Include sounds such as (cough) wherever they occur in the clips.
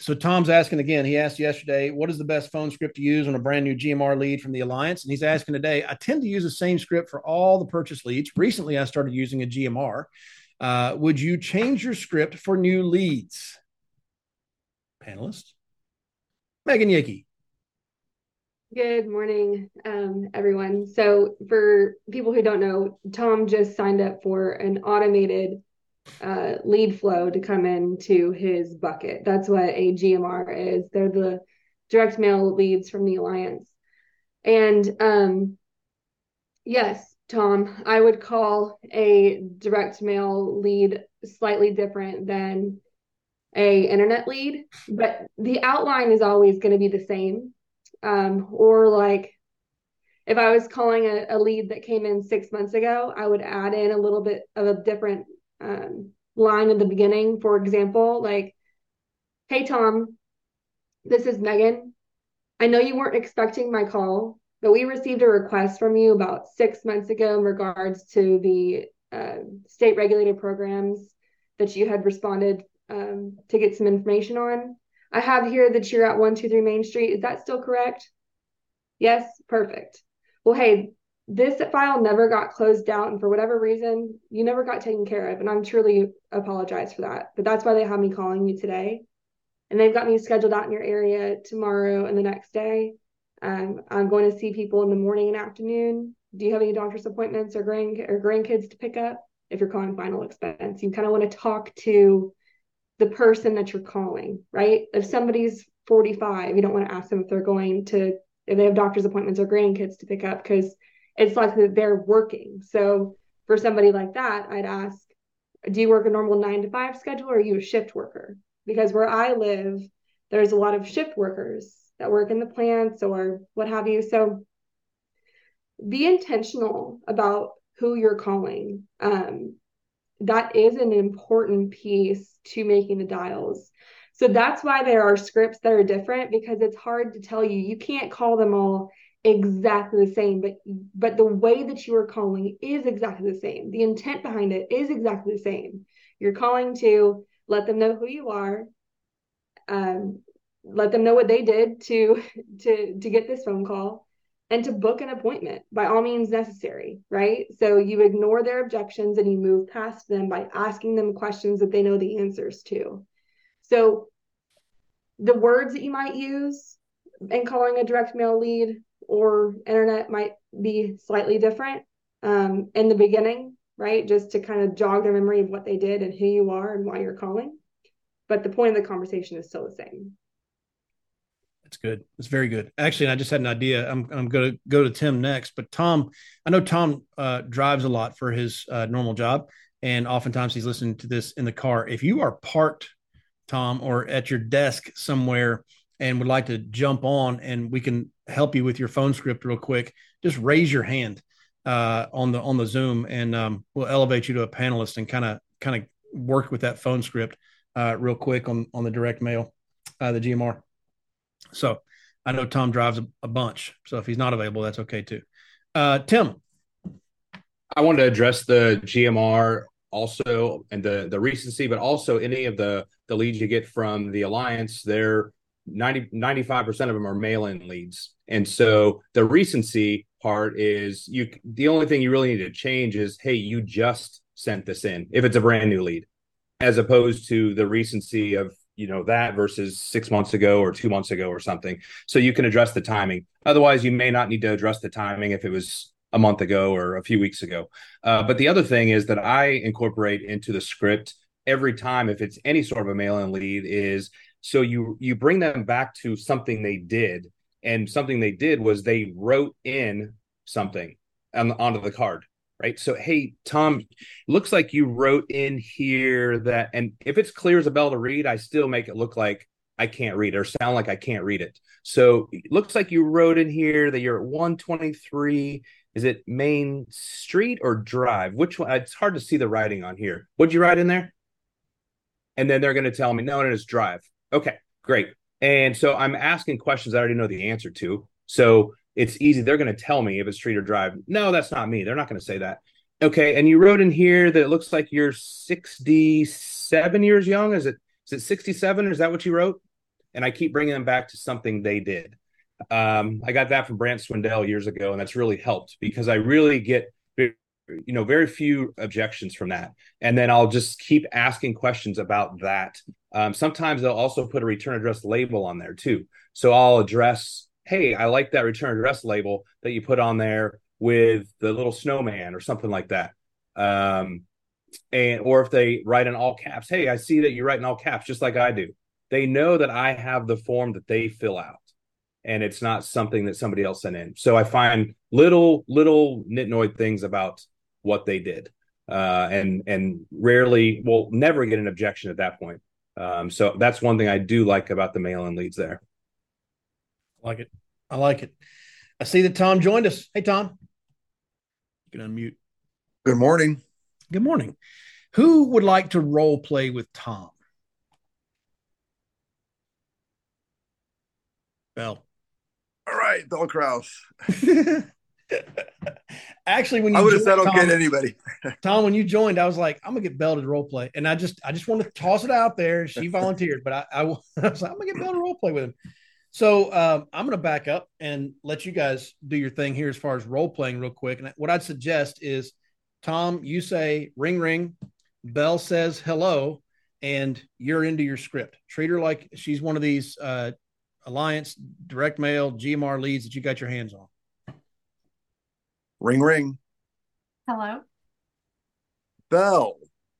So Tom's asking again. He asked yesterday, "What is the best phone script to use on a brand new GMR lead from the Alliance?" And he's asking today. I tend to use the same script for all the purchase leads. Recently, I started using a GMR. Uh, would you change your script for new leads? Panelist, Megan Yickey. Good morning, um, everyone. So, for people who don't know, Tom just signed up for an automated uh, lead flow to come into his bucket. That's what a GMR is. They're the direct mail leads from the Alliance. And um, yes, Tom, I would call a direct mail lead slightly different than a internet lead, but the outline is always going to be the same. Um, or like if I was calling a, a lead that came in six months ago, I would add in a little bit of a different um, line in the beginning, for example, like, hey, Tom, this is Megan. I know you weren't expecting my call, but we received a request from you about six months ago in regards to the uh, state regulated programs that you had responded um, to get some information on. I have here that you're at 123 Main Street. Is that still correct? Yes, perfect. Well, hey, this file never got closed out and for whatever reason you never got taken care of. And i'm truly apologize for that. But that's why they have me calling you today. And they've got me scheduled out in your area tomorrow and the next day. Um, i'm going to see people in the morning and afternoon. Do you have any doctor's appointments or grand or grandkids to pick up? If you're calling final expense you kind of want to talk to the person that you're calling right? If somebody's 45 you don't want to ask them if they're going to if they have doctor's appointments or grandkids to pick up because it's like they're working. So for somebody like that, I'd ask, do you work a normal nine to five schedule or are you a shift worker? Because where I live, there's a lot of shift workers that work in the plants or what have you. So be intentional about who you're calling. Um, that is an important piece to making the dials. So that's why there are scripts that are different because it's hard to tell you. You can't call them all exactly the same but but the way that you are calling is exactly the same. The intent behind it is exactly the same. You're calling to let them know who you are um, let them know what they did to (laughs) to to get this phone call and to book an appointment by all means necessary right? So you ignore their objections and you move past them by asking them questions that they know the answers to. So the words that you might use in calling a direct mail lead or internet might be slightly different um, in the beginning, right? Just to kind of jog their memory of what they did and who you are and why you're calling. But the point of the conversation is still the same. That's good. That's very good. Actually, I just had an idea. I'm I'm going to go to Tim next, but Tom, I know Tom uh, drives a lot for his uh, normal job, and oftentimes he's listening to this in the car. If you are parked, Tom, or at your desk somewhere and would like to jump on and we can help you with your phone script real quick, just raise your hand uh, on the on the Zoom, and um, we'll elevate you to a panelist and kind of kind of work with that phone script uh, real quick on on the direct mail, uh, the GMR. So I know Tom drives a, a, bunch, so if he's not available, that's okay too. Uh, Tim, I wanted to address the GMR also and the the recency, but also any of the the leads you get from the alliance. They're 90 95% of them are mail-in leads. And so the recency part is you the only thing you really need to change is hey you just sent this in if it's a brand new lead as opposed to the recency of you know that versus six months ago or two months ago or something. So you can address the timing. Otherwise you may not need to address the timing if it was a month ago or a few weeks ago. Uh, but the other thing is that i incorporate into the script every time if it's any sort of a mail-in lead is so you you bring them back to something they did and something they did was they wrote in something on, onto the card right? So hey tom looks like you wrote in here that and if it's clear as a bell to read i still make it look like i can't read or sound like i can't read it. So it looks like you wrote in here that you're at 123 is it main street or drive? Which one? It's hard to see the writing on here. What'd you write in there? And then they're going to tell me no no it's drive Okay, great. And so I'm asking questions I already know the answer to. So it's easy. They're going to tell me if it's street or drive. No, that's not me. They're not going to say that. Okay. And you wrote in here that it looks like you're 67 years young. Is it is it 67? Is that what you wrote? And I keep bringing them back to something they did. Um, I got that from Brant Swindell years ago, and that's really helped because I really get you know very few objections from that. And then i'll just keep asking questions about that. Um, sometimes they'll also put a return address label on there too. So i'll address hey i like that return address label that you put on there with the little snowman or something like that. Um, and or if they write in all caps hey i see that you write in all caps just like i do. They know that i have the form that they fill out and it's not something that somebody else sent in. So I find little little nitnoid things about what they did, uh, and and rarely will never get an objection at that point. Um, so that's one thing I do like about the mail-in leads there. I like it. I like it. I see that Tom joined us. Hey, Tom. You can unmute. Good morning. Good morning. Who would like to role play with Tom? Belle. All right, Belle Crause. (laughs) (laughs) Actually, when you I would have said, Tom, "Okay, to anybody." (laughs) Tom, when you joined, I was like, "I'm gonna get Belle to role play," and I just, I just want to toss it out there. She (laughs) volunteered, but I, I, I was like, "I'm gonna get Belle to role play with him." So um, I'm gonna back up and let you guys do your thing here as far as role playing, real quick. And what I'd suggest is, Tom, you say "ring ring," Belle says "hello," and you're into your script. Treat her like she's one of these uh, Alliance direct mail GMR leads that you got your hands on. Ring, ring. Hello. Belle,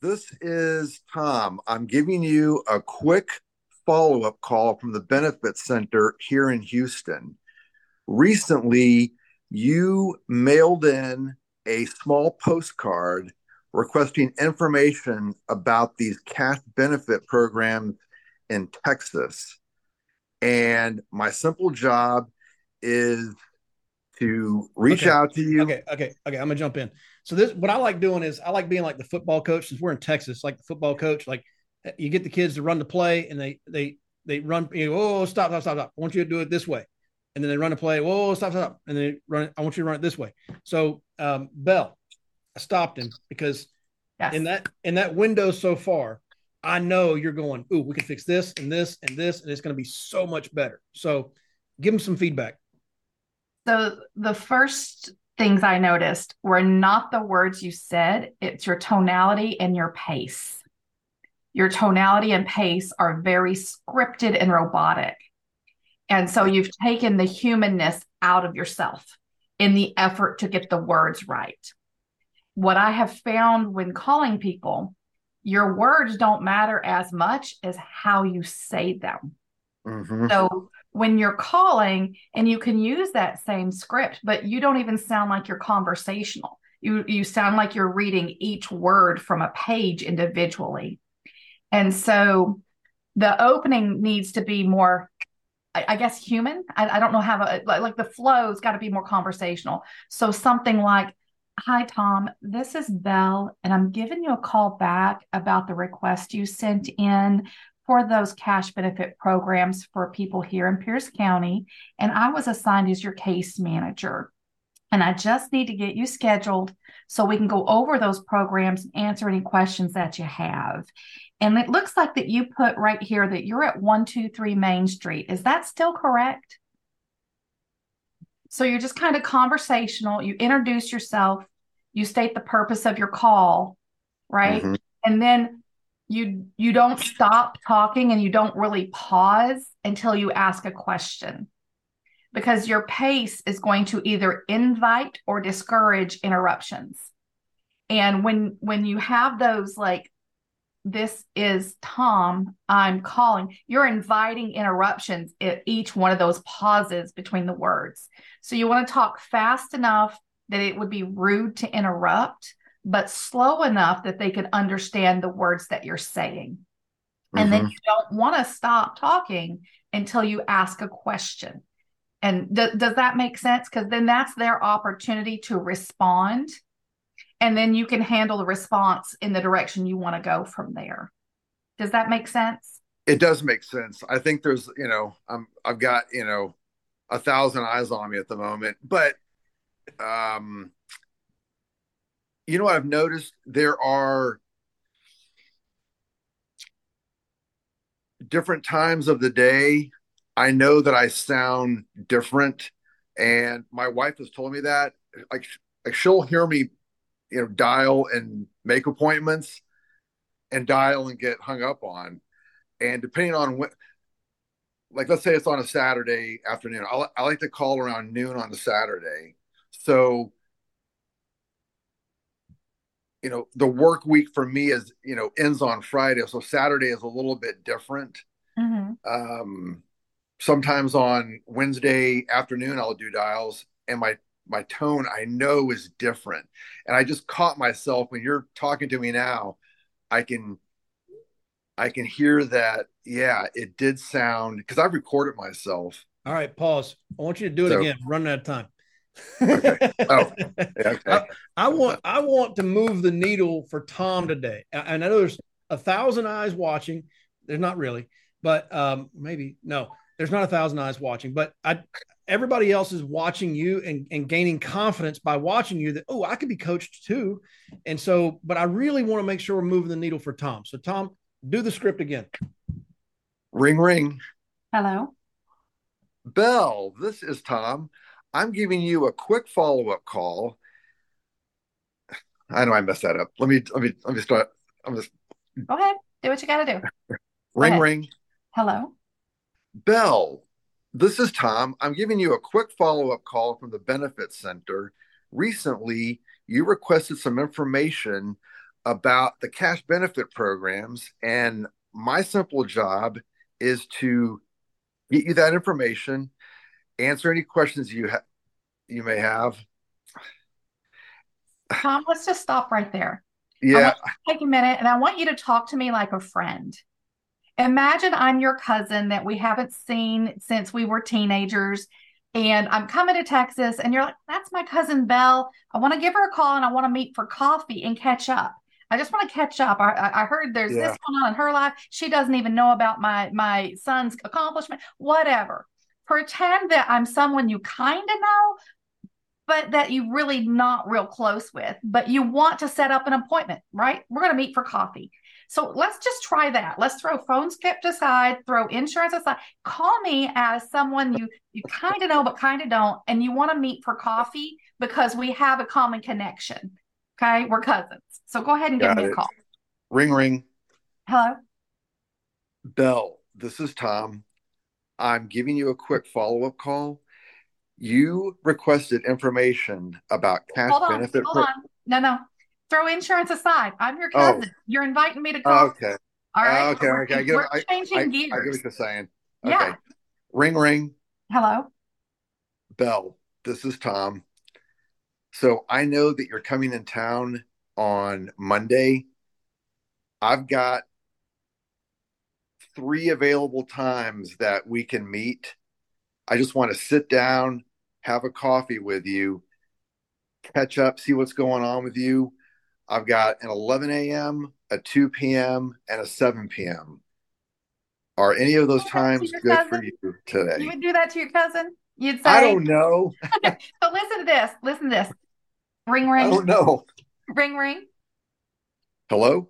this is Tom. I'm giving you a quick follow up call from the Benefit Center here in Houston. Recently, you mailed in a small postcard requesting information about these cash benefit programs in Texas. And my simple job is to reach okay. out to you. Okay, okay, okay. I'm gonna jump in. So this, what I like doing is I like being like the football coach. Since we're in Texas, like the football coach, like you get the kids to run the play, and they they they run. You know, oh, stop, stop, stop, stop. I want you to do it this way, and then they run the play. Whoa, stop, stop, and then run. I want you to run it this way. So, um, Belle, I stopped him because yes. in that in that window so far, I know you're going. Ooh, we can fix this and this and this, and it's going to be so much better. So, give them some feedback. So the first things I noticed were not the words you said, it's your tonality and your pace. Your tonality and pace are very scripted and robotic. And so you've taken the humanness out of yourself in the effort to get the words right. What I have found when calling people, your words don't matter as much as how you say them. Mm-hmm. So when you're calling and you can use that same script, but you don't even sound like you're conversational. You you sound like you're reading each word from a page individually. And so the opening needs to be more I, I guess human. I, I, don't know how like, like the flow's got to be more conversational. So something like, "Hi Tom, this is Belle, and I'm giving you a call back about the request you sent in for those cash benefit programs for people here in Pierce County. And I was assigned as your case manager. And I just need to get you scheduled so we can go over those programs and answer any questions that you have. And it looks like that you put right here that you're at 123 Main Street. Is that still correct? So you're just kind of conversational. You introduce yourself, you state the purpose of your call, right? Mm-hmm. And then you you don't stop talking and you don't really pause until you ask a question. Because your pace is going to either invite or discourage interruptions. And when when you have those like this is tom i'm calling you're inviting interruptions at each one of those pauses between the words. So you want to talk fast enough that it would be rude to interrupt but slow enough that they can understand the words that you're saying. Mm-hmm. And then mm-hmm. you don't want to stop talking until you ask a question. And th- does that make sense? Because then that's their opportunity to respond. And then you can handle the response in the direction you want to go from there. Does that make sense? It does make sense. I think there's, you know, I'm, I've got, you know, a thousand eyes on me at the moment, but um, you know what I've noticed? There are different times of the day, I know that I sound different. And my wife has told me that. Like, like she'll hear me, you know, dial and make appointments and dial and get hung up on. And depending on when, like, let's say it's on a Saturday afternoon, I'll, I like to call around noon on the Saturday. So, you know, the work week for me is, you know, ends on Friday. So Saturday is a little bit different. Mm-hmm. Um, sometimes on Wednesday afternoon, I'll do dials and my, my tone I know is different. And I just caught myself when you're talking to me now, I can I can hear that. Yeah, it did sound because I've recorded myself. All right, pause. I want you to do it so, again. I'm running out of time. Okay. Oh, okay. I, I, want I want to move the needle for Tom today. I, I know there's a thousand eyes watching. There's not really, but um, maybe no. There's not a thousand eyes watching, but I everybody else is watching you and, and gaining confidence by watching you that oh I could be coached too, and so but I really want to make sure we're moving the needle for Tom. So Tom, do the script again. Ring, ring. Hello. Belle, this is Tom. I'm giving you a quick follow up call. I know I messed that up. Let me let me let me start. I'm just go ahead. Do what you got to do. (laughs) ring, ring. Hello. Belle, this is Tom. I'm giving you a quick follow up call from the Benefits Center. Recently, you requested some information about the cash benefit programs. And my simple job is to get you that information, answer any questions you have you may have. Tom, let's just stop right there. Yeah. take a minute and I want you to talk to me like a friend. Imagine I'm your cousin that we haven't seen since we were teenagers. And I'm coming to Texas, and you're like, that's my cousin Belle. I want to give her a call and I want to meet for coffee and catch up. I just want to catch up. I, I heard there's yeah. this going on in her life. She doesn't even know about my my son's accomplishment. Whatever. Pretend that I'm someone you kind of know, but that you really not real close with. But you want to set up an appointment, right? We're going to meet for coffee. So let's just try that. Let's throw phone script aside, throw insurance aside. Call me as someone you you kind of know but kind of don't, and you want to meet for coffee because we have a common connection. Okay, we're cousins. So go ahead and Got give me it. a call. Ring, ring. Hello. Belle, this is Tom. I'm giving you a quick follow up call. You requested information about cash hold on, benefit. Hold pro- on. No, no. Throw insurance aside. I'm your oh. cousin. Oh. You're inviting me to call. Okay. All right. Okay. We're, okay. I get, we're I, changing I, gears. I get what you're saying. Okay. Yeah. Ring, ring. Hello. Belle, this is Tom. So I know that you're coming in town on Monday. I've got three available times that we can meet. I just want to sit down, have a coffee with you, catch up, see what's going on with you. I've got an 11 a.m., a 2 p.m., and a 7 p.m. Are any of those times good cousin? for you today? You would do that to your cousin? You'd say, I don't know. (laughs) so listen to this. Listen to this. Ring, ring. I don't know. Ring, ring. Hello?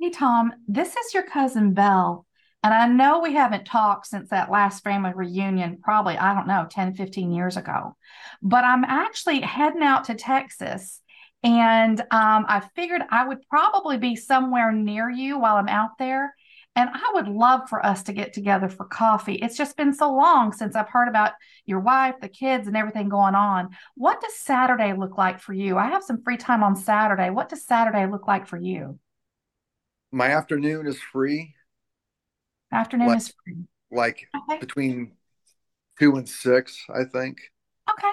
Hey, Tom. This is your cousin Belle. And I know we haven't talked since that last family reunion, probably, I don't know, 10, 15 years ago. But I'm actually heading out to Texas. And um, I figured I would probably be somewhere near you while I'm out there. And I would love for us to get together for coffee. It's just been so long since I've heard about your wife, the kids, and everything going on. What does Saturday look like for you? I have some free time on Saturday. What does Saturday look like for you? My afternoon is free. Afternoon like, is free. Like okay. between two and six, I think. Okay.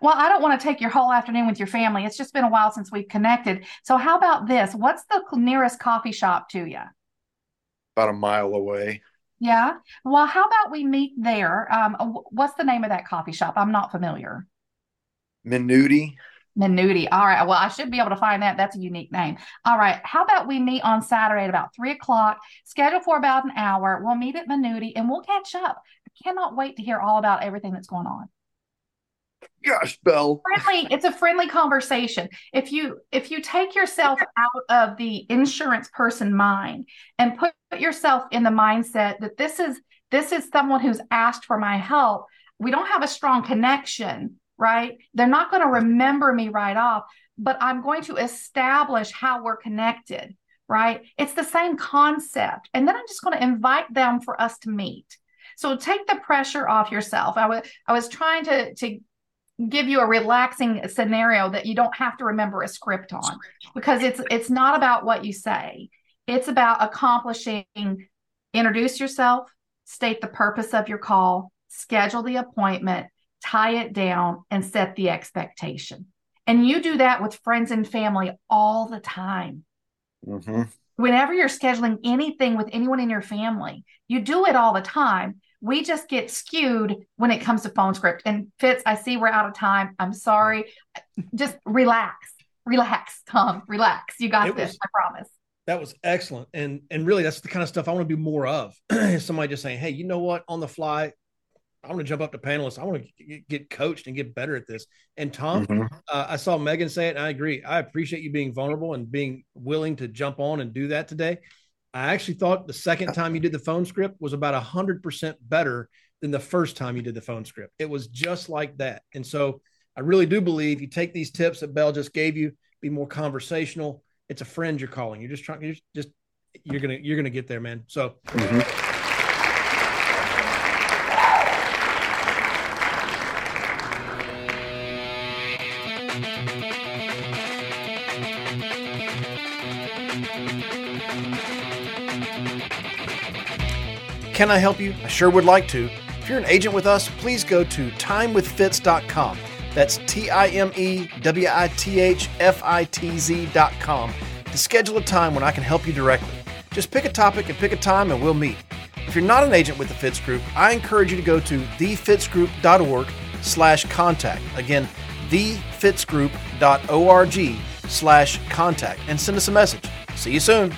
Well, I don't want to take your whole afternoon with your family. It's just been a while since we've connected. So, how about this? What's the nearest coffee shop to you? about a mile away. Yeah. Well, how about we meet there? Um, what's the name of that coffee shop? I'm not familiar. Minuti. Minuti. All right. Well, I should be able to find that. That's a unique name. All right. How about we meet on Saturday at about three o'clock, scheduled for about an hour. We'll meet at Minuti and we'll catch up. I cannot wait to hear all about everything that's going on. Gosh, Belle. friendly it's a friendly conversation if you if you take yourself out of the insurance person mind and put yourself in the mindset that this is this is someone who's asked for my help we don't have a strong connection right? They're not going to remember me right off but i'm going to establish how we're connected right? It's the same concept. And then i'm just going to invite them for us to meet. So take the pressure off yourself. I was i was trying to to give you a relaxing scenario that you don't have to remember a script on because it's it's not about what you say. It's about accomplishing introduce yourself state the purpose of your call schedule the appointment tie it down and set the expectation and you do that with friends and family all the time Mm-hmm. whenever you're scheduling anything with anyone in your family you do it all the time we just get skewed when it comes to phone script. And Fitz, I see we're out of time. I'm sorry. Just relax, relax, Tom, relax. You got It this. was- I promise. That was excellent, and and really that's the kind of stuff I want to do more of. (clears throat) Somebody just saying, "Hey, you know what? On the fly, I want to jump up to panelists. I want to get, coached and get better at this." And Tom, Mhm. uh, I saw Megan say it, and I agree. I appreciate you being vulnerable and being willing to jump on and do that today. I actually thought the second time you did the phone script was about a hundred percent better than the first time you did the phone script. It was just like that, and so I really do believe you take these tips that Belle just gave you, be more conversational. It's a friend you're calling. You're just trying. You're just you're gonna you're gonna get there, man. So Mhm. Can I help you? I sure would like to. If you're an agent with us, please go to timewithfitz.com. That's T I M E W I T H F I T Z.com to schedule a time when I can help you directly. Just pick a topic and pick a time and we'll meet. If you're not an agent with the Fitz Group, I encourage you to go to thefitzgroup.org slash contact. Again, thefitzgroup.org slash contact and send us a message. See you soon.